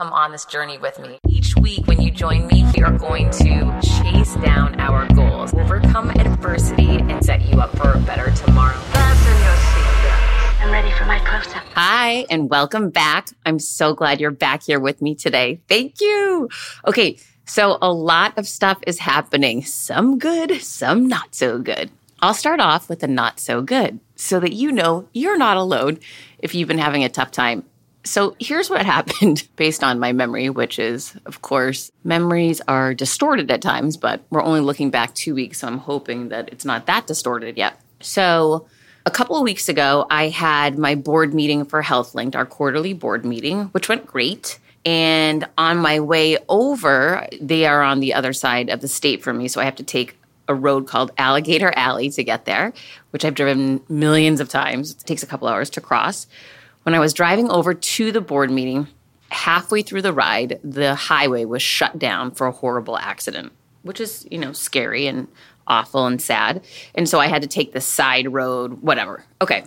come on this journey with me. Each week, when you join me, we are going to chase down our goals, overcome adversity, and set you up for a better tomorrow. Fasten your seatbelts. I'm ready for my close up. Hi, and welcome back. I'm so glad you're back here with me today. Thank you. Okay, so a lot of stuff is happening, some good, some not so good. I'll start off with the not so good so that you know you're not alone if you've been having a tough time. So here's what happened based on my memory, which is, of course, memories are distorted at times, but we're only looking back two weeks. So I'm hoping that it's not that distorted yet. So a couple of weeks ago, I had my board meeting for HealthLinked, our quarterly board meeting, which went great. And on my way over, they are on the other side of the state from me. So I have to take a road called Alligator Alley to get there, which I've driven millions of times. It takes a couple hours to cross. When I was driving over to the board meeting, halfway through the ride, the highway was shut down for a horrible accident, which is, you know, scary and awful and sad. And so I had to take the side road, whatever. Okay.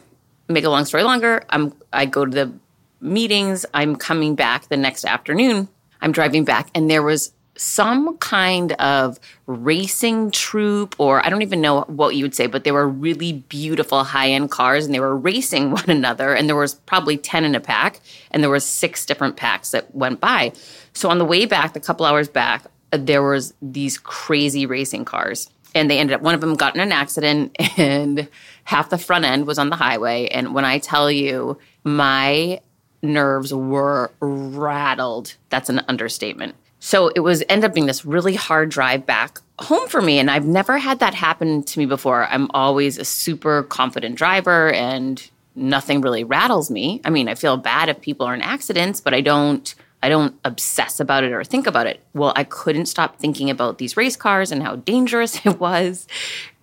Make a long story longer, I'm I go to the meetings, I'm coming back the next afternoon. I'm driving back and there was some kind of racing troop, or I don't even know what you would say, but they were really beautiful high end cars and they were racing one another. And there was probably 10 in a pack, and there was six different packs that went by. So on the way back, a couple hours back, there was these crazy racing cars. And they ended up, one of them got in an accident, and half the front end was on the highway. And when I tell you, my nerves were rattled, that's an understatement so it was ended up being this really hard drive back home for me. And I've never had that happen to me before. I'm always a super confident driver and nothing really rattles me. I mean, I feel bad if people are in accidents, but I don't I don't obsess about it or think about it. Well, I couldn't stop thinking about these race cars and how dangerous it was.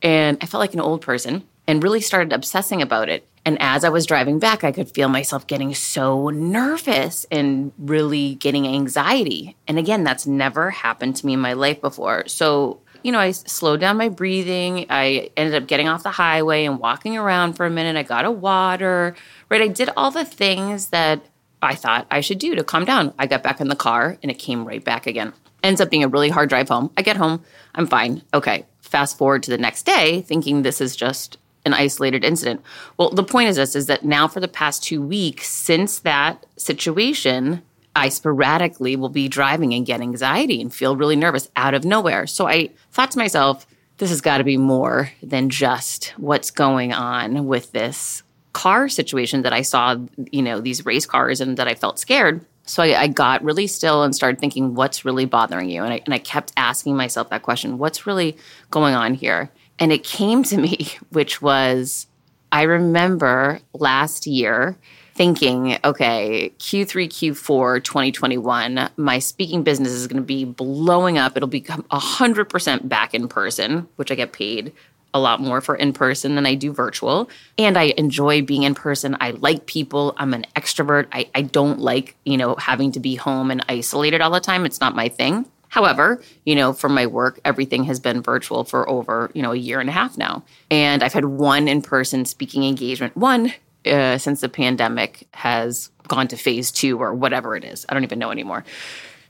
And I felt like an old person and really started obsessing about it. And as I was driving back, I could feel myself getting so nervous and really getting anxiety. And again, that's never happened to me in my life before. So, you know, I slowed down my breathing. I ended up getting off the highway and walking around for a minute. I got a water, right? I did all the things that I thought I should do to calm down. I got back in the car and it came right back again. Ends up being a really hard drive home. I get home, I'm fine. Okay. Fast forward to the next day, thinking this is just an isolated incident. Well, the point is this is that now for the past 2 weeks since that situation, I sporadically will be driving and get anxiety and feel really nervous out of nowhere. So I thought to myself, this has got to be more than just what's going on with this car situation that I saw, you know, these race cars and that I felt scared. So I, I, got really still and started thinking, what's really bothering you? And I, and I kept asking myself that question what's really going on here? And it came to me, which was I remember last year thinking, okay, Q3, Q4 2021, my speaking business is going to be blowing up. It'll become 100% back in person, which I get paid a lot more for in person than I do virtual. And I enjoy being in person. I like people. I'm an extrovert. I, I don't like, you know, having to be home and isolated all the time. It's not my thing. However, you know, for my work, everything has been virtual for over, you know, a year and a half now. And I've had one in person speaking engagement, one uh, since the pandemic has gone to phase two or whatever it is. I don't even know anymore.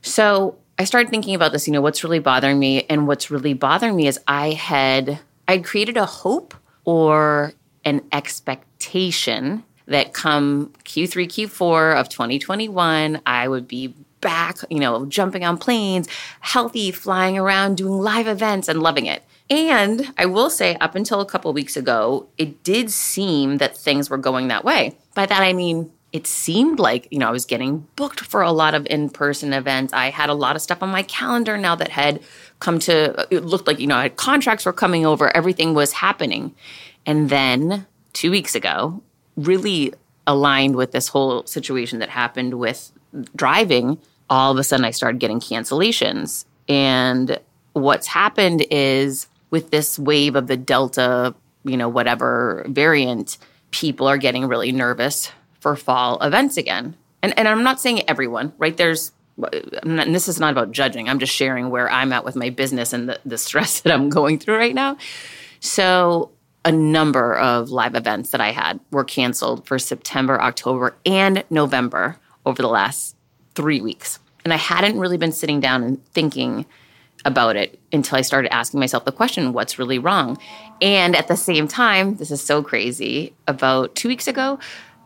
So I started thinking about this, you know, what's really bothering me. And what's really bothering me is I had, I'd created a hope or an expectation that come Q3, Q4 of 2021, I would be back, you know, jumping on planes, healthy, flying around, doing live events and loving it. And I will say, up until a couple weeks ago, it did seem that things were going that way. By that, I mean, it seemed like, you know, I was getting booked for a lot of in person events. I had a lot of stuff on my calendar now that had come to, it looked like, you know, contracts were coming over, everything was happening. And then two weeks ago, really aligned with this whole situation that happened with driving, all of a sudden I started getting cancellations. And what's happened is with this wave of the Delta, you know, whatever variant, people are getting really nervous for fall events again. And, and I'm not saying everyone, right? There's, and this is not about judging. I'm just sharing where I'm at with my business and the, the stress that I'm going through right now. So, a number of live events that I had were canceled for September, October, and November over the last three weeks. And I hadn't really been sitting down and thinking about it until I started asking myself the question, what's really wrong? And at the same time, this is so crazy, about two weeks ago,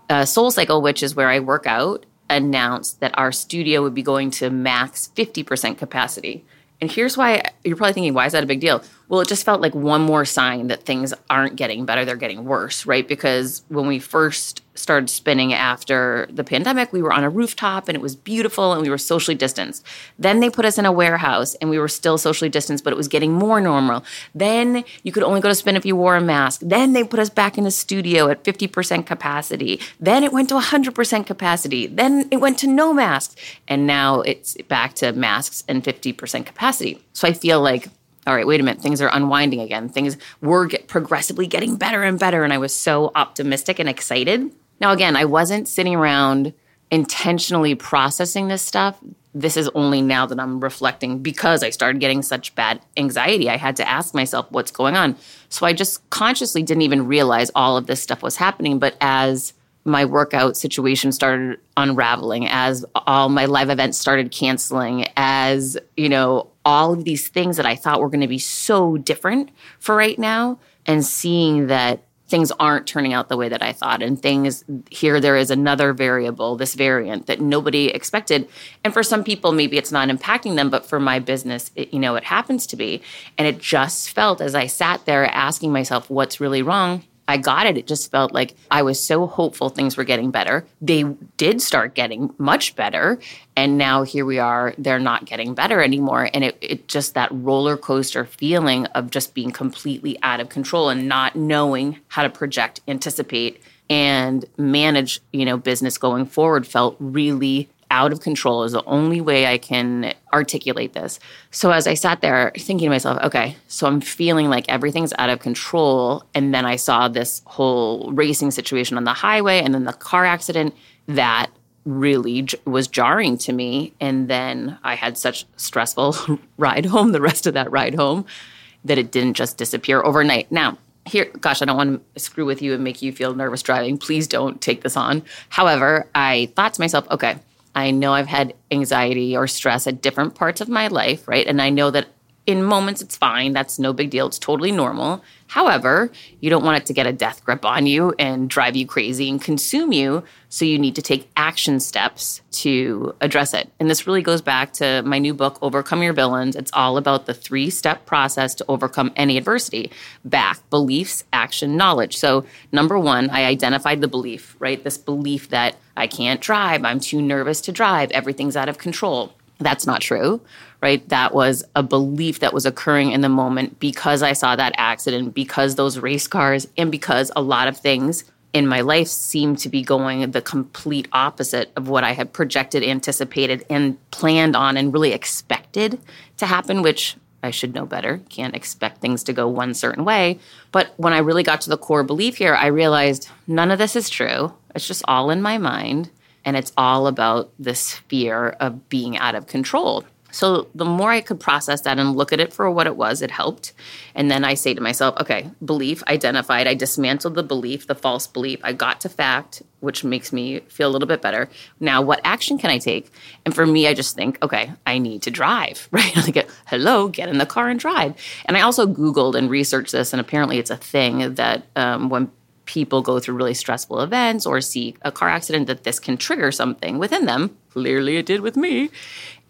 uh, Soul Cycle, which is where I work out, announced that our studio would be going to max 50% capacity. And here's why you're probably thinking, why is that a big deal? Well, it just felt like one more sign that things aren't getting better, they're getting worse, right? Because when we first started spinning after the pandemic, we were on a rooftop and it was beautiful and we were socially distanced. Then they put us in a warehouse and we were still socially distanced, but it was getting more normal. Then you could only go to spin if you wore a mask. Then they put us back in the studio at 50% capacity. Then it went to 100% capacity. Then it went to no masks. And now it's back to masks and 50% capacity. So I feel like all right, wait a minute, things are unwinding again. Things were get progressively getting better and better. And I was so optimistic and excited. Now, again, I wasn't sitting around intentionally processing this stuff. This is only now that I'm reflecting because I started getting such bad anxiety. I had to ask myself what's going on. So I just consciously didn't even realize all of this stuff was happening. But as my workout situation started unraveling as all my live events started canceling as you know all of these things that i thought were going to be so different for right now and seeing that things aren't turning out the way that i thought and things here there is another variable this variant that nobody expected. And for some people maybe it's not impacting them but for my business it, you know it happens to be. And it just felt as i sat there asking myself what's really wrong I got it. It just felt like I was so hopeful things were getting better. They did start getting much better. And now here we are, they're not getting better anymore. And it, it just that roller coaster feeling of just being completely out of control and not knowing how to project, anticipate, and manage, you know, business going forward felt really out of control is the only way I can articulate this. So as I sat there thinking to myself, okay, so I'm feeling like everything's out of control. And then I saw this whole racing situation on the highway and then the car accident that really j- was jarring to me. And then I had such stressful ride home, the rest of that ride home, that it didn't just disappear overnight. Now, here, gosh, I don't want to screw with you and make you feel nervous driving. Please don't take this on. However, I thought to myself, okay, I know I've had anxiety or stress at different parts of my life, right? And I know that in moments it's fine. That's no big deal. It's totally normal. However, you don't want it to get a death grip on you and drive you crazy and consume you. So you need to take action steps to address it. And this really goes back to my new book, Overcome Your Villains. It's all about the three step process to overcome any adversity back, beliefs, action, knowledge. So, number one, I identified the belief, right? This belief that I can't drive, I'm too nervous to drive, everything's out of control. That's not true, right? That was a belief that was occurring in the moment because I saw that accident, because those race cars, and because a lot of things in my life seemed to be going the complete opposite of what I had projected, anticipated, and planned on and really expected to happen, which I should know better. Can't expect things to go one certain way. But when I really got to the core belief here, I realized none of this is true. It's just all in my mind. And it's all about this fear of being out of control. So the more I could process that and look at it for what it was, it helped. And then I say to myself, okay, belief identified. I dismantled the belief, the false belief. I got to fact, which makes me feel a little bit better. Now, what action can I take? And for me, I just think, okay, I need to drive, right? like, hello, get in the car and drive. And I also Googled and researched this, and apparently it's a thing that um, when people go through really stressful events or see a car accident that this can trigger something within them. Clearly, it did with me.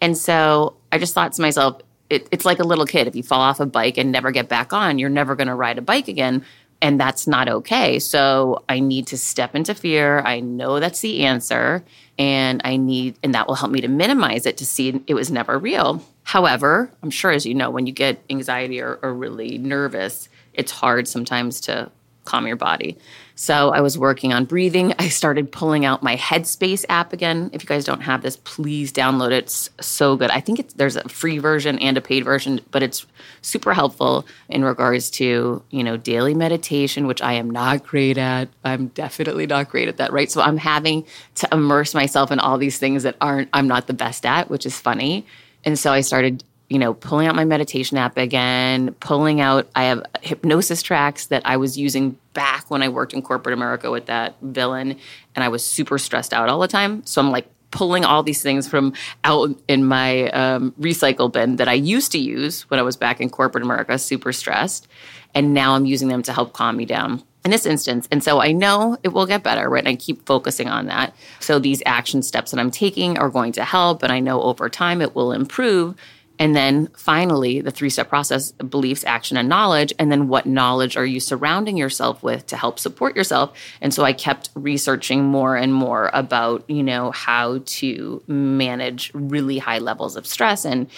And so I just thought to myself, it, it's like a little kid. If you fall off a bike and never get back on, you're never going to ride a bike again. And that's not okay. So I need to step into fear. I know that's the answer. And I need, and that will help me to minimize it to see it was never real. However, I'm sure as you know, when you get anxiety or, or really nervous, it's hard sometimes to calm your body. So I was working on breathing. I started pulling out my Headspace app again. If you guys don't have this, please download it. It's so good. I think it's, there's a free version and a paid version, but it's super helpful in regards to, you know, daily meditation, which I am not great at. I'm definitely not great at that, right? So I'm having to immerse myself in all these things that aren't I'm not the best at, which is funny. And so I started you know, pulling out my meditation app again, pulling out, I have hypnosis tracks that I was using back when I worked in corporate America with that villain. And I was super stressed out all the time. So I'm like pulling all these things from out in my um, recycle bin that I used to use when I was back in corporate America, super stressed. And now I'm using them to help calm me down in this instance. And so I know it will get better, right? And I keep focusing on that. So these action steps that I'm taking are going to help. And I know over time it will improve. And then finally, the three step process beliefs, action, and knowledge. And then what knowledge are you surrounding yourself with to help support yourself? And so I kept researching more and more about, you know, how to manage really high levels of stress. And,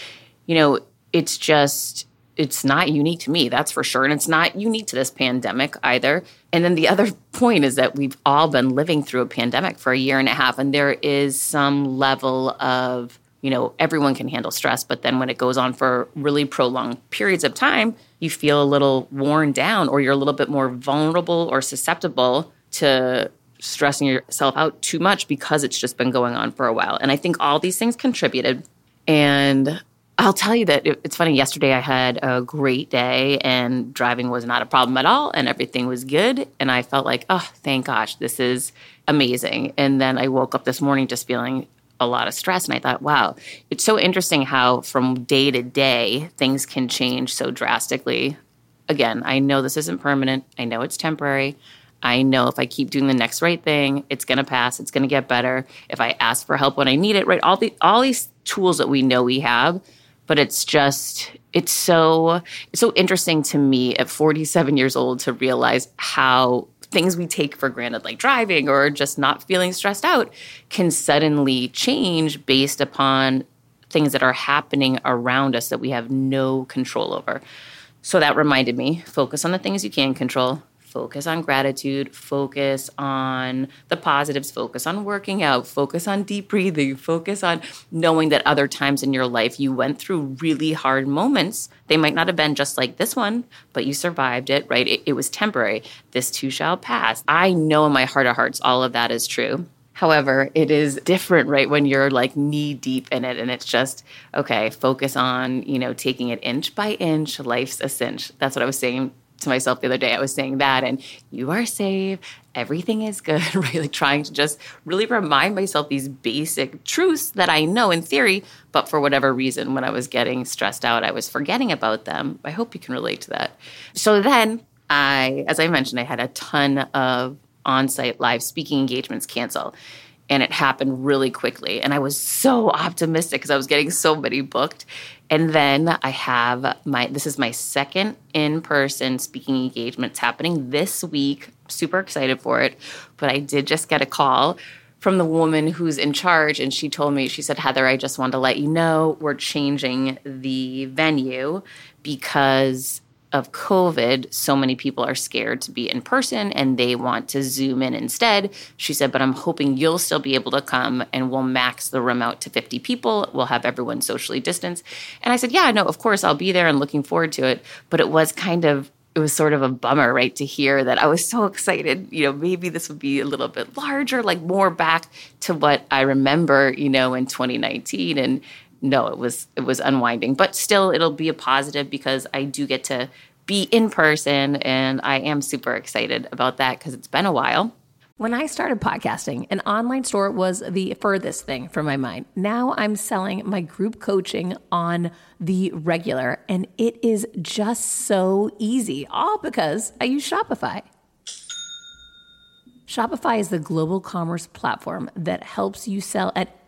you know, it's just, it's not unique to me, that's for sure. And it's not unique to this pandemic either. And then the other point is that we've all been living through a pandemic for a year and a half, and there is some level of you know, everyone can handle stress, but then when it goes on for really prolonged periods of time, you feel a little worn down or you're a little bit more vulnerable or susceptible to stressing yourself out too much because it's just been going on for a while. And I think all these things contributed. And I'll tell you that it's funny. Yesterday, I had a great day and driving was not a problem at all, and everything was good. And I felt like, oh, thank gosh, this is amazing. And then I woke up this morning just feeling a lot of stress. And I thought, wow, it's so interesting how from day to day things can change so drastically. Again, I know this isn't permanent, I know it's temporary. I know if I keep doing the next right thing, it's going to pass. It's going to get better. If I ask for help when I need it, right? All the all these tools that we know we have, but it's just it's so it's so interesting to me at 47 years old to realize how things we take for granted, like driving or just not feeling stressed out, can suddenly change based upon things that are happening around us that we have no control over. So that reminded me focus on the things you can control, focus on gratitude, focus on the positives, focus on working out, focus on deep breathing, focus on knowing that other times in your life you went through really hard moments. They might not have been just like this one, but you survived it, right? It, it was temporary. This too shall pass. I know in my heart of hearts all of that is true. However, it is different, right? When you're like knee deep in it and it's just, okay, focus on, you know, taking it inch by inch. Life's a cinch. That's what I was saying to myself the other day. I was saying that, and you are safe. Everything is good, right? Like trying to just really remind myself these basic truths that I know in theory, but for whatever reason, when I was getting stressed out, I was forgetting about them. I hope you can relate to that. So then I, as I mentioned, I had a ton of on site live speaking engagements cancel and it happened really quickly. And I was so optimistic because I was getting so many booked. And then I have my this is my second in-person speaking engagement. It's happening this week. Super excited for it. But I did just get a call from the woman who's in charge and she told me she said Heather I just wanted to let you know we're changing the venue because of COVID, so many people are scared to be in person and they want to Zoom in instead. She said, but I'm hoping you'll still be able to come and we'll max the room out to 50 people. We'll have everyone socially distanced. And I said, yeah, no, of course, I'll be there and looking forward to it. But it was kind of, it was sort of a bummer, right, to hear that I was so excited. You know, maybe this would be a little bit larger, like more back to what I remember, you know, in 2019. And no, it was it was unwinding, but still it'll be a positive because I do get to be in person and I am super excited about that because it's been a while. When I started podcasting, an online store was the furthest thing from my mind. Now I'm selling my group coaching on the regular, and it is just so easy, all because I use Shopify. Shopify is the global commerce platform that helps you sell at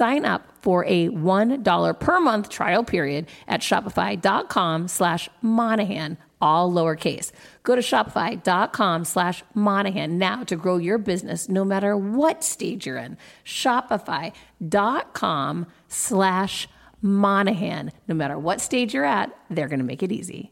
Sign up for a $1 per month trial period at shopify.com slash Monahan all lowercase. Go to shopify.com slash Monahan now to grow your business no matter what stage you're in. Shopify.com slash Monahan. No matter what stage you're at, they're going to make it easy.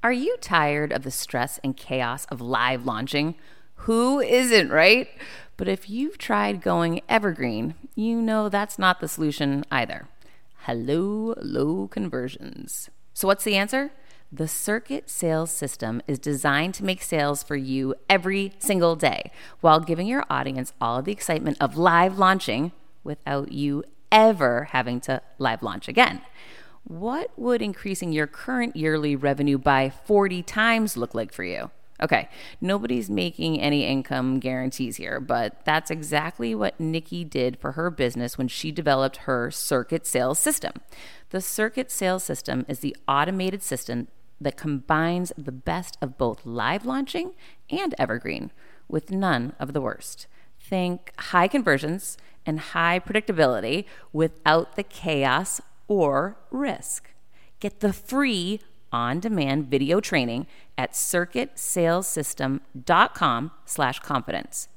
Are you tired of the stress and chaos of live launching? Who isn't, right? But if you've tried going evergreen, you know that's not the solution either. Hello, low conversions. So, what's the answer? The Circuit Sales System is designed to make sales for you every single day while giving your audience all of the excitement of live launching without you ever having to live launch again. What would increasing your current yearly revenue by 40 times look like for you? Okay, nobody's making any income guarantees here, but that's exactly what Nikki did for her business when she developed her circuit sales system. The circuit sales system is the automated system that combines the best of both live launching and evergreen with none of the worst. Think high conversions and high predictability without the chaos or risk. Get the free on-demand video training at circuitsalessystem.com slash confidence.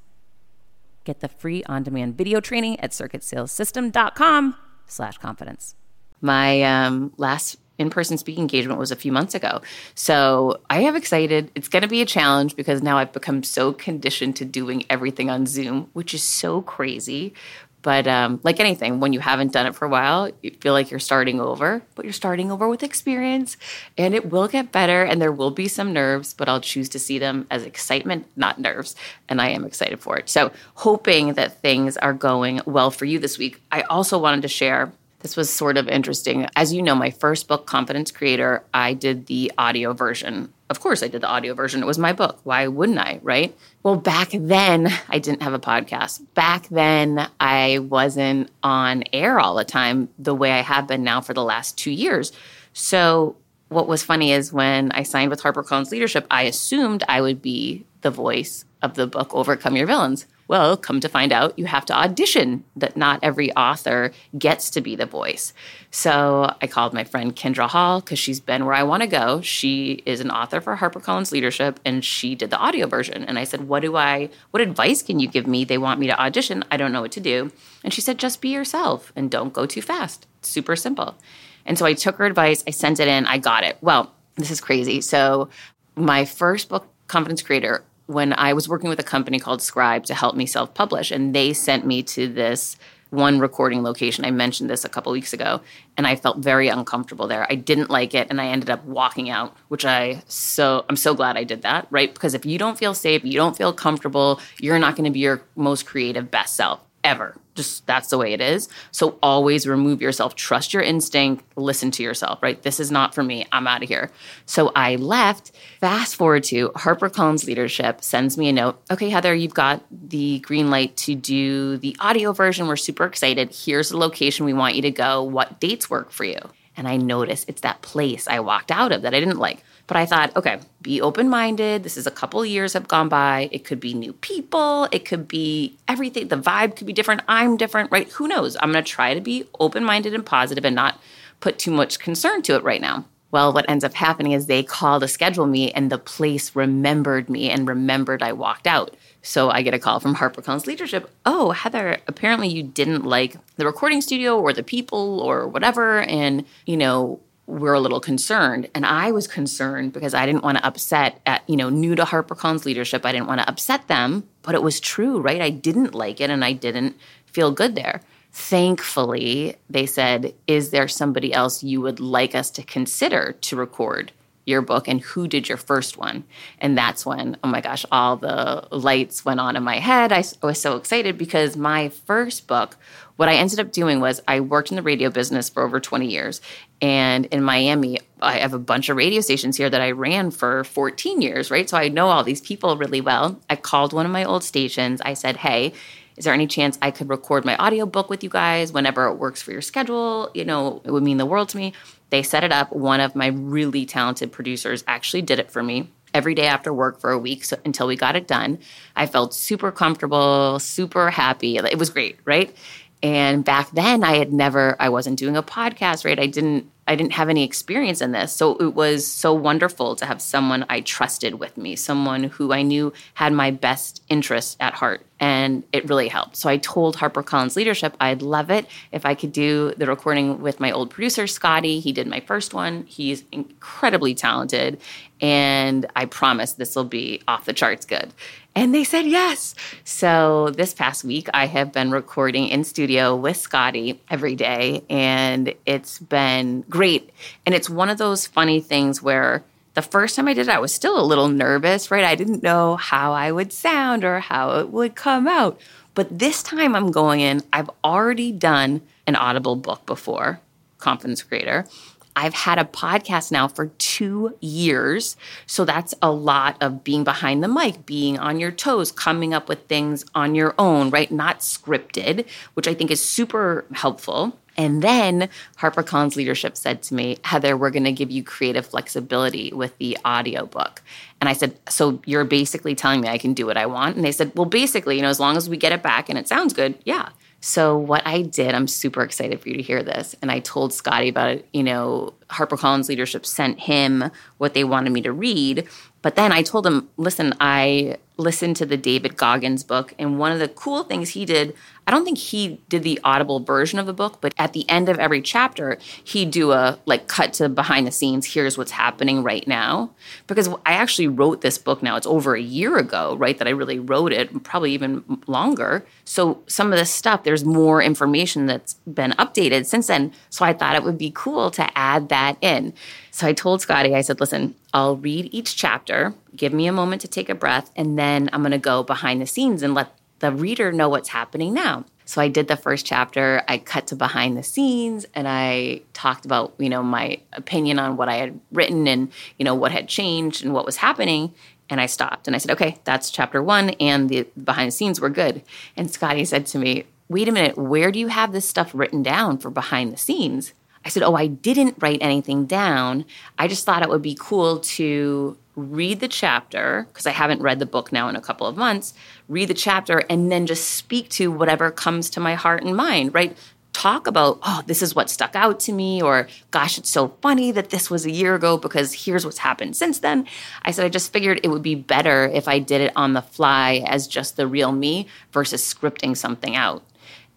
Get the free on-demand video training at circuitsalessystem.com slash confidence. My um, last in-person speaking engagement was a few months ago. So I am excited. It's going to be a challenge because now I've become so conditioned to doing everything on Zoom, which is so crazy. But um, like anything, when you haven't done it for a while, you feel like you're starting over, but you're starting over with experience and it will get better and there will be some nerves, but I'll choose to see them as excitement, not nerves. And I am excited for it. So, hoping that things are going well for you this week. I also wanted to share this was sort of interesting. As you know, my first book, Confidence Creator, I did the audio version. Of course, I did the audio version. It was my book. Why wouldn't I, right? Well, back then, I didn't have a podcast. Back then, I wasn't on air all the time the way I have been now for the last two years. So, what was funny is when I signed with HarperCollins Leadership, I assumed I would be the voice of the book Overcome Your Villains. Well, come to find out, you have to audition, that not every author gets to be the voice. So I called my friend Kindra Hall because she's been where I want to go. She is an author for HarperCollins Leadership and she did the audio version. And I said, What do I, what advice can you give me? They want me to audition. I don't know what to do. And she said, Just be yourself and don't go too fast. super simple. And so I took her advice, I sent it in, I got it. Well, this is crazy. So my first book, Confidence Creator, when I was working with a company called Scribe to help me self publish, and they sent me to this one recording location. I mentioned this a couple weeks ago, and I felt very uncomfortable there. I didn't like it, and I ended up walking out, which I so I'm so glad I did that, right? Because if you don't feel safe, you don't feel comfortable, you're not going to be your most creative best self ever. Just that's the way it is. So always remove yourself, trust your instinct, listen to yourself, right? This is not for me. I'm out of here. So I left. Fast forward to HarperCollins leadership sends me a note. Okay, Heather, you've got the green light to do the audio version. We're super excited. Here's the location we want you to go. What dates work for you? And I notice it's that place I walked out of that I didn't like. But I thought, okay, be open minded. This is a couple years have gone by. It could be new people. It could be everything. The vibe could be different. I'm different, right? Who knows? I'm going to try to be open minded and positive and not put too much concern to it right now. Well, what ends up happening is they call to schedule me, and the place remembered me and remembered I walked out. So I get a call from HarperCollins leadership. Oh, Heather, apparently you didn't like the recording studio or the people or whatever. And, you know, we're a little concerned. And I was concerned because I didn't want to upset at, you know, new to HarperCollins leadership. I didn't want to upset them, but it was true, right? I didn't like it and I didn't feel good there. Thankfully, they said, Is there somebody else you would like us to consider to record? your book and who did your first one and that's when oh my gosh all the lights went on in my head I, was so excited because my first book what i ended up doing was i worked in the radio business for over 20 years and in miami i have a bunch of radio stations here that i ran for 14 years right so i know all these people really well i called one of my old stations i said hey is there any chance I could record my audiobook with you guys whenever it works for your schedule? You know, it would mean the world to me. They set it up. One of my really talented producers actually did it for me every day after work for a week so, until we got it done. I felt super comfortable, super happy. It was great, right? And back then I had never I wasn't doing a podcast, right? I didn't I didn't have any experience in this. So it was so wonderful to have someone I trusted with me, someone who I knew had my best interests at heart. And it really helped. So I told HarperCollins leadership I'd love it if I could do the recording with my old producer, Scotty. He did my first one. He's incredibly talented. And I promise this will be off the charts good. And they said yes. So this past week, I have been recording in studio with Scotty every day, and it's been great. And it's one of those funny things where the first time I did it, I was still a little nervous, right? I didn't know how I would sound or how it would come out. But this time I'm going in, I've already done an Audible book before, Confidence Creator. I've had a podcast now for two years. So that's a lot of being behind the mic, being on your toes, coming up with things on your own, right? Not scripted, which I think is super helpful. And then HarperCollins leadership said to me, Heather, we're going to give you creative flexibility with the audiobook. And I said, So you're basically telling me I can do what I want? And they said, Well, basically, you know, as long as we get it back and it sounds good, yeah. So what I did, I'm super excited for you to hear this. And I told Scotty about it. You know, HarperCollins leadership sent him what they wanted me to read. But then I told him, listen, I listened to the David Goggins book. And one of the cool things he did, I don't think he did the audible version of the book, but at the end of every chapter, he'd do a like cut to behind the scenes. Here's what's happening right now. Because I actually wrote this book now. It's over a year ago, right? That I really wrote it, probably even longer. So some of this stuff, there's more information that's been updated since then. So I thought it would be cool to add that in. So I told Scotty, I said, listen, I'll read each chapter, give me a moment to take a breath, and then I'm going to go behind the scenes and let the reader know what's happening now. So I did the first chapter, I cut to behind the scenes and I talked about, you know, my opinion on what I had written and, you know, what had changed and what was happening. And I stopped and I said, okay, that's chapter one. And the behind the scenes were good. And Scotty said to me, wait a minute, where do you have this stuff written down for behind the scenes? I said, Oh, I didn't write anything down. I just thought it would be cool to read the chapter, because I haven't read the book now in a couple of months, read the chapter and then just speak to whatever comes to my heart and mind, right? Talk about, oh, this is what stuck out to me, or gosh, it's so funny that this was a year ago because here's what's happened since then. I said, I just figured it would be better if I did it on the fly as just the real me versus scripting something out.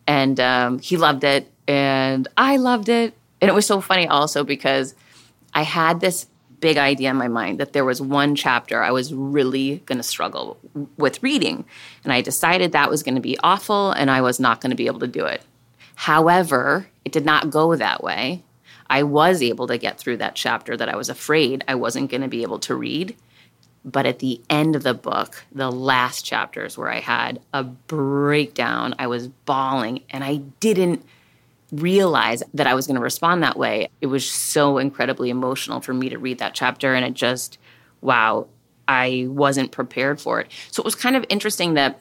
And um, he loved it, and I loved it and it was so funny also because I had this big idea in my mind that there was one chapter I was really going to struggle with reading. And I decided that was going to be awful and I was not going to be able to do it. However, it did not go that way. I was able to get through that chapter that I was afraid I wasn't going to be able to read. But at the end of the book, the last chapters where I had a breakdown, I was bawling and I didn't realize that I was going to respond that way. It was so incredibly emotional for me to read that chapter. And it just, wow, I wasn't prepared for it. So it was kind of interesting that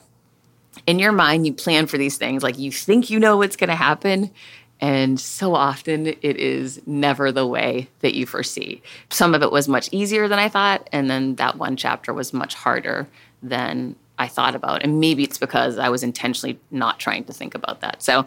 in your mind, you plan for these things, like you think you know what's going to happen. And so often it is never the way that you foresee. Some of it was much easier than I thought. And then that one chapter was much harder than I thought about. And maybe it's because I was intentionally not trying to think about that. So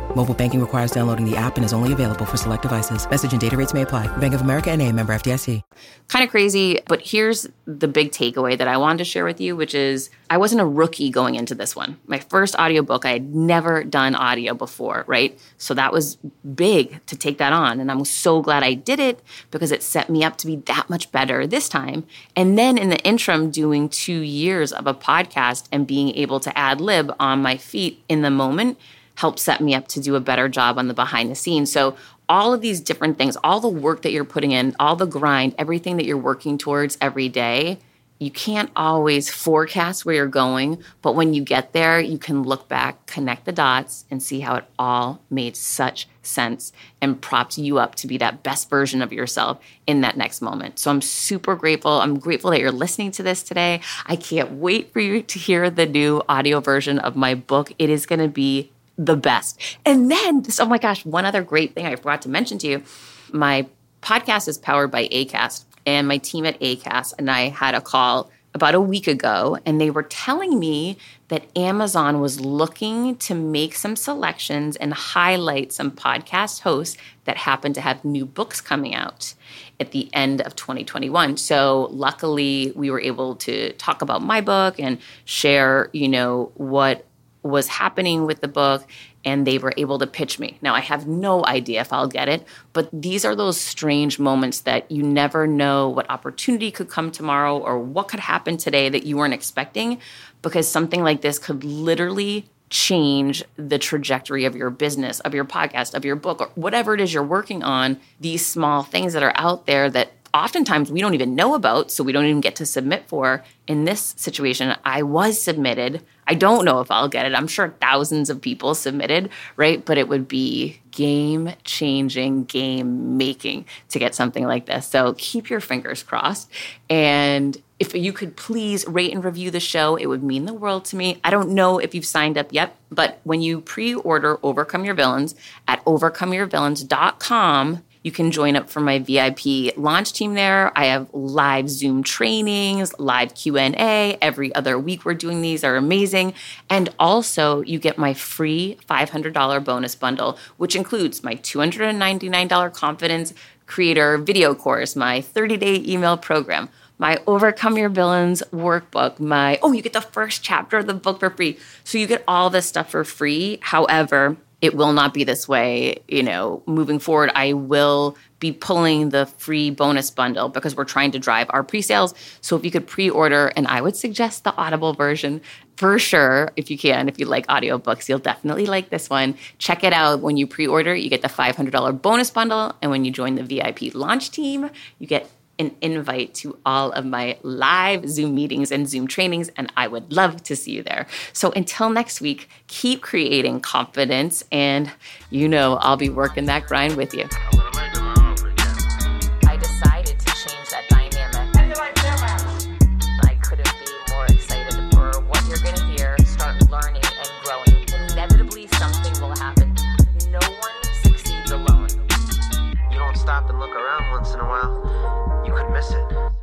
Mobile banking requires downloading the app and is only available for select devices. Message and data rates may apply. Bank of America and a member FDIC. Kind of crazy, but here's the big takeaway that I wanted to share with you, which is I wasn't a rookie going into this one. My first audiobook, I had never done audio before, right? So that was big to take that on. And I'm so glad I did it because it set me up to be that much better this time. And then in the interim, doing two years of a podcast and being able to ad lib on my feet in the moment helped set me up to do a better job on the behind the scenes. So all of these different things, all the work that you're putting in, all the grind, everything that you're working towards every day, you can't always forecast where you're going, but when you get there, you can look back, connect the dots, and see how it all made such sense and propped you up to be that best version of yourself in that next moment. So I'm super grateful. I'm grateful that you're listening to this today. I can't wait for you to hear the new audio version of my book. It is going to be the best. And then, oh my gosh, one other great thing I forgot to mention to you my podcast is powered by ACAST, and my team at ACAST and I had a call about a week ago, and they were telling me that Amazon was looking to make some selections and highlight some podcast hosts that happen to have new books coming out at the end of 2021. So luckily, we were able to talk about my book and share, you know, what was happening with the book and they were able to pitch me. Now, I have no idea if I'll get it, but these are those strange moments that you never know what opportunity could come tomorrow or what could happen today that you weren't expecting because something like this could literally change the trajectory of your business, of your podcast, of your book, or whatever it is you're working on. These small things that are out there that oftentimes we don't even know about, so we don't even get to submit for. In this situation, I was submitted. I don't know if I'll get it. I'm sure thousands of people submitted, right? But it would be game changing, game making to get something like this. So keep your fingers crossed. And if you could please rate and review the show, it would mean the world to me. I don't know if you've signed up yet, but when you pre order Overcome Your Villains at overcomeyourvillains.com, you can join up for my VIP launch team there. I have live Zoom trainings, live Q&A. Every other week we're doing these are amazing. And also you get my free $500 bonus bundle, which includes my $299 confidence creator video course, my 30-day email program, my Overcome Your Villains workbook, my, oh, you get the first chapter of the book for free. So you get all this stuff for free. However, it will not be this way, you know, moving forward. I will be pulling the free bonus bundle because we're trying to drive our pre-sales. So if you could pre-order, and I would suggest the Audible version for sure, if you can, if you like audiobooks, you'll definitely like this one. Check it out. When you pre-order, you get the $500 bonus bundle. And when you join the VIP launch team, you get an invite to all of my live Zoom meetings and Zoom trainings, and I would love to see you there. So until next week, keep creating confidence, and you know I'll be working that grind with you.